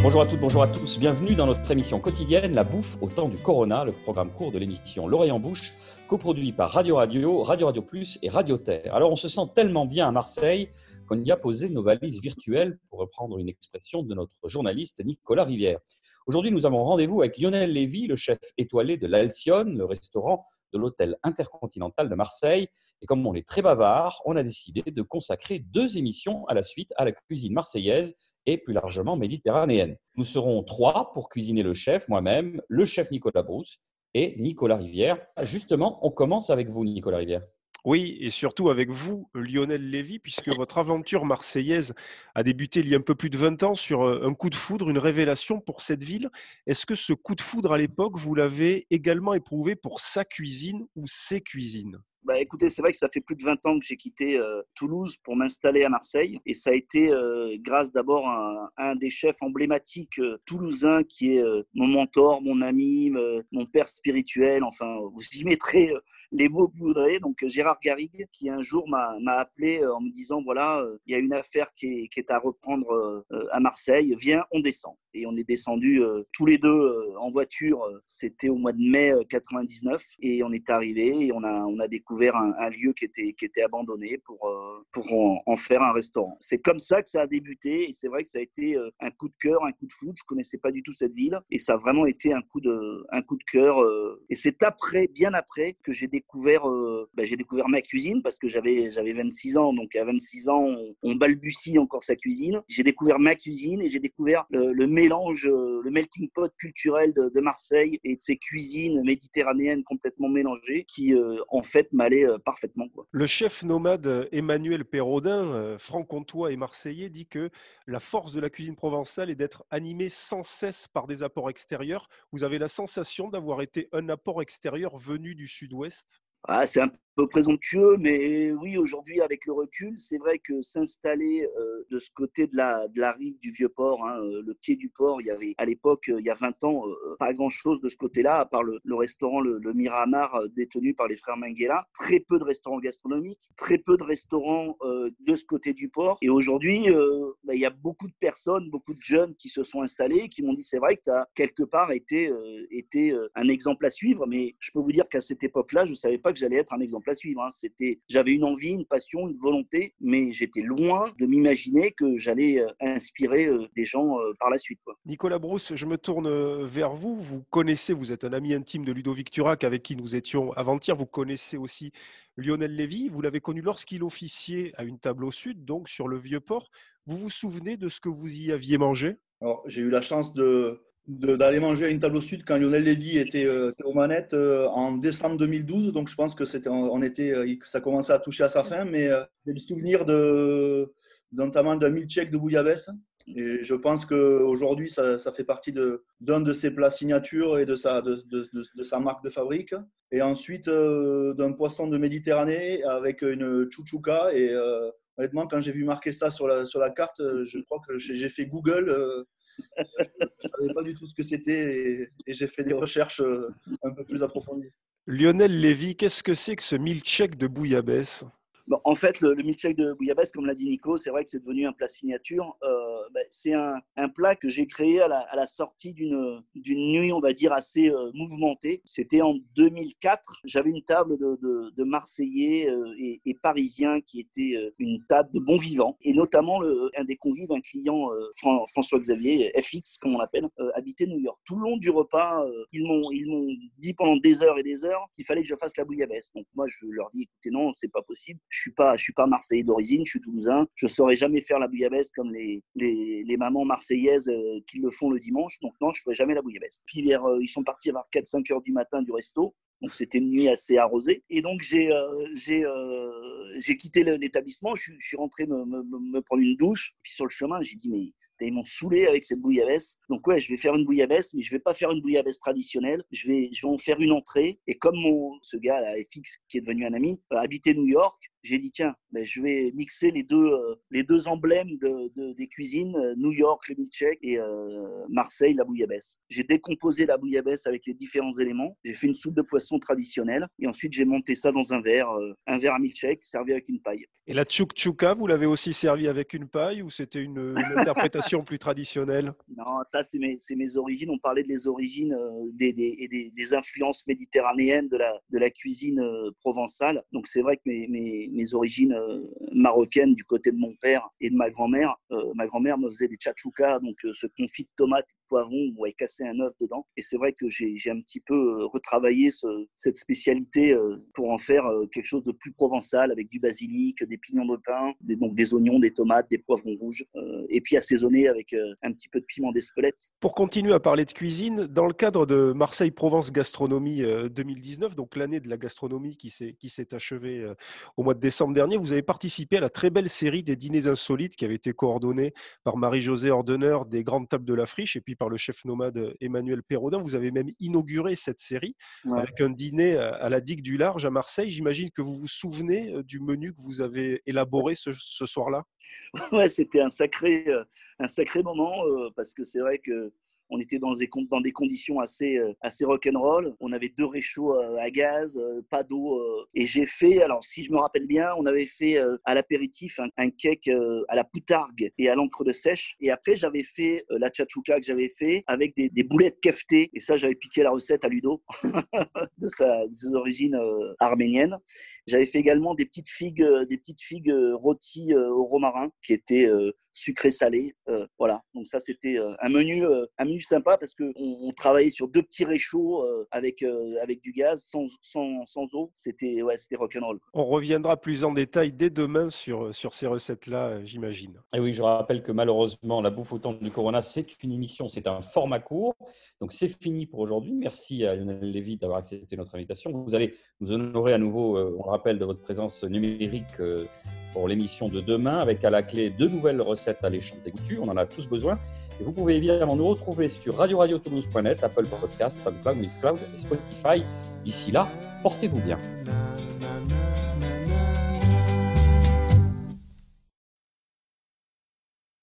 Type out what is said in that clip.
Bonjour à toutes, bonjour à tous. Bienvenue dans notre émission quotidienne La bouffe au temps du Corona, le programme court de l'émission L'oreille en bouche, coproduit par Radio Radio, Radio Radio Plus et Radio Terre. Alors on se sent tellement bien à Marseille qu'on y a posé nos valises virtuelles, pour reprendre une expression de notre journaliste Nicolas Rivière. Aujourd'hui, nous avons rendez-vous avec Lionel Lévy, le chef étoilé de l'Alcyone, le restaurant de l'hôtel intercontinental de Marseille. Et comme on est très bavard, on a décidé de consacrer deux émissions à la suite à la cuisine marseillaise et plus largement méditerranéenne. Nous serons trois pour cuisiner le chef, moi-même, le chef Nicolas Brousse et Nicolas Rivière. Justement, on commence avec vous, Nicolas Rivière. Oui, et surtout avec vous, Lionel Lévy, puisque votre aventure marseillaise a débuté il y a un peu plus de 20 ans sur euh, un coup de foudre, une révélation pour cette ville. Est-ce que ce coup de foudre à l'époque, vous l'avez également éprouvé pour sa cuisine ou ses cuisines? Bah, écoutez, c'est vrai que ça fait plus de 20 ans que j'ai quitté euh, Toulouse pour m'installer à Marseille. Et ça a été euh, grâce d'abord à, un des chefs emblématiques euh, toulousains qui est mon mentor, mon ami, mon père spirituel. Enfin, vous y mettrez les mots que vous voudrez. Donc Gérard Garrigue, qui un jour m'a appelé en me disant, voilà, il y a une affaire qui est, à reprendre à Marseille. Viens, on descend. Et on est descendu tous les deux en voiture. C'était au mois de mai 99. Et on est arrivé et on a découvert un, lieu qui était, qui était abandonné pour, euh, pour en, faire un restaurant. C'est comme ça que ça a débuté et c'est vrai que ça a été euh, un coup de cœur, un coup de foudre. Je connaissais pas du tout cette ville et ça a vraiment été un coup de, un coup de cœur. Euh. Et c'est après, bien après, que j'ai découvert, j'ai découvert ma cuisine parce que j'avais, j'avais 26 ans. Donc à 26 ans, on, balbutie encore sa cuisine. J'ai découvert ma cuisine et j'ai découvert le, mélange, le melting pot culturel de, de, Marseille et de ses cuisines méditerranéennes complètement mélangées qui, en fait, m'allait euh, parfaitement. Quoi. Le chef nomade euh, Emmanuel Perraudin, euh, franc-comtois et marseillais, dit que la force de la cuisine provençale est d'être animée sans cesse par des apports extérieurs. Vous avez la sensation d'avoir été un apport extérieur venu du sud-ouest? Ah, c'est un présomptueux, mais oui, aujourd'hui, avec le recul, c'est vrai que s'installer euh, de ce côté de la, de la rive du Vieux-Port, hein, euh, le pied du port, il y avait à l'époque, euh, il y a 20 ans, pas grand-chose de ce côté-là, à part le, restaurant, le, Miramar, détenu par les frères Menguela. Très peu de restaurants gastronomiques, très peu de restaurants de ce côté du port. Et aujourd'hui, bah, il y a beaucoup de personnes, beaucoup de jeunes qui se sont installés, qui m'ont dit, c'est vrai que tu as quelque part été, été un exemple à suivre, mais je peux vous dire qu'à cette époque-là, je ne savais pas que j'allais être un exemple à suivre. Hein. C'était, j'avais une envie, une passion, une volonté, mais j'étais loin de m'imaginer que j'allais euh, inspirer euh, des gens euh, par la suite. Nicolas Brousse, je me tourne vers vous. Vous connaissez, vous êtes un ami intime de Ludovic Turac avec qui nous étions avant-hier. Vous connaissez aussi Lionel Lévy. Vous l'avez connu lorsqu'il officiait à une table au sud, donc sur le vieux port. Vous vous souvenez de ce que vous y aviez mangé? Alors, j'ai eu la chance de, d'aller manger à une table au sud quand Lionel Lévy était, euh, aux manettes euh, en décembre 2012. Donc je pense que c'était, on était, euh, ça commençait à toucher à sa fin. Mais j'ai le souvenir de, notamment d'un milkshake de bouillabaisse. Et je pense qu'aujourd'hui, ça, ça fait partie de, d'un de ses plats signature et de sa, de, de, de sa marque de fabrique. Et ensuite, d'un poisson de Méditerranée avec une chouchouka. Et honnêtement, quand j'ai vu marquer ça sur la, sur la carte, je crois que j'ai fait Google je savais pas du tout ce que c'était et, j'ai fait des recherches euh, un peu plus approfondies. Lionel Lévy, qu'est-ce que c'est que ce milkshake de bouillabaisse? En fait, le, le milkshake de bouillabaisse, comme l'a dit Nico, c'est vrai que c'est devenu un plat signature. Euh, ben, c'est un, plat que j'ai créé à la, sortie d'une nuit, on va dire, assez euh, mouvementée. C'était en 2004. J'avais une table de, Marseillais euh, et, Parisiens qui était une table de bons vivants. Et notamment, un des convives, un client, François-Xavier, FX, comme on l'appelle, habitait New York. Tout le long du repas, ils m'ont dit pendant des heures et des heures qu'il fallait que je fasse la bouillabaisse. Donc moi, je leur dis, écoutez, non, c'est pas possible suis pas, je suis pas marseillais d'origine, je suis toulousain. Je saurais jamais faire la bouillabaisse comme les, les, les mamans marseillaises euh, qui le font le dimanche. Donc non, je ferai jamais la bouillabaisse. Puis euh, ils sont partis vers 4-5 heures du matin du resto. Donc c'était une nuit assez arrosée. Et donc j'ai euh, j'ai quitté l'établissement. Je, je, suis rentré me, me, prendre une douche. Puis sur le chemin, j'ai dit mais ils m'ont saoulé avec cette bouillabaisse. Donc ouais, je vais faire une bouillabaisse, mais je vais pas faire une bouillabaisse traditionnelle. Je vais, je vais en faire une entrée. Et comme mon, ce gars là, FX, qui est devenu un ami, habitait New York, j'ai dit tiens, ben, je vais mixer les deux, euh, les deux emblèmes de, des cuisines, euh, New York, le milkshake et euh, Marseille, la bouillabaisse. J'ai décomposé la bouillabaisse avec les différents éléments. J'ai fait une soupe de poisson traditionnelle et ensuite j'ai monté ça dans un verre, un verre à milkshake servi avec une paille. Et la tchouk vous l'avez aussi servi avec une paille ou c'était une, interprétation plus traditionnelle? Non, ça c'est mes, mes, origines. On parlait des origines des, des, des, influences méditerranéennes de la, de la cuisine provençale. Donc c'est vrai que mes, mes mes origines euh, marocaines du côté de mon père et de ma grand-mère. Euh, ma grand-mère me faisait des tchatchoukas, donc euh, ce confit de tomates poivrons où elle cassait un œuf dedans. Et c'est vrai que j'ai un petit peu retravaillé cette spécialité pour en faire quelque chose de plus provençal avec du basilic, des pignons de pain, des, donc des oignons, des tomates, des poivrons rouges, et puis assaisonné avec un petit peu de piment d'Espelette. Pour continuer à parler de cuisine, dans le cadre de Marseille-Provence Gastronomie 2019, donc l'année de la gastronomie qui s'est achevée au mois de décembre dernier, vous avez participé à la très belle série des dîners insolites qui avait été coordonnée par Marie-Josée Ordeneur des Grandes Tables de la Friche et puis par le chef nomade Emmanuel Perraudin. Vous avez même inauguré cette série avec un dîner à la digue du Large à Marseille. J'imagine que vous vous souvenez euh, du menu que vous avez élaboré ce, soir-là? Ouais, c'était un sacré, euh, un sacré moment euh, parce que c'est vrai que on était dans des, conditions assez, euh, assez rock'n'roll. On avait deux réchauds euh, à gaz, euh, pas d'eau. Et j'ai fait, alors si je me rappelle bien, on avait fait à l'apéritif un, cake à la poutargue et à l'encre de sèche. Et après, j'avais fait la tchatchouka que j'avais fait avec des, boulettes kefté. Et ça, j'avais piqué la recette à Ludo de, sa, de ses origines arméniennes. J'avais fait également des petites figues, des petites figues rôties au romarin qui étaient sucré salé. Euh, voilà, donc ça c'était un menu sympa parce que on, travaillait sur deux petits réchauds avec avec du gaz sans, sans, sans eau. C'était ouais, c'était rock'n'roll. On reviendra plus en détail dès demain sur sur ces recettes là, j'imagine. Et oui, je rappelle que malheureusement la bouffe au temps du Corona, c'est une émission, c'est un format court, donc c'est fini pour aujourd'hui. Merci à Lionel Lévy d'avoir accepté notre invitation. Vous allez nous honorer à nouveau, on le rappelle, de votre présence numérique pour l'émission de demain avec à la clé deux nouvelles recettes à l'échelle des goûtures. On en a tous besoin. Et vous pouvez évidemment nous retrouver sur radio-radio-toulouse.net, Apple Podcast, SoundCloud, Mixcloud et Spotify. D'ici là, portez-vous bien.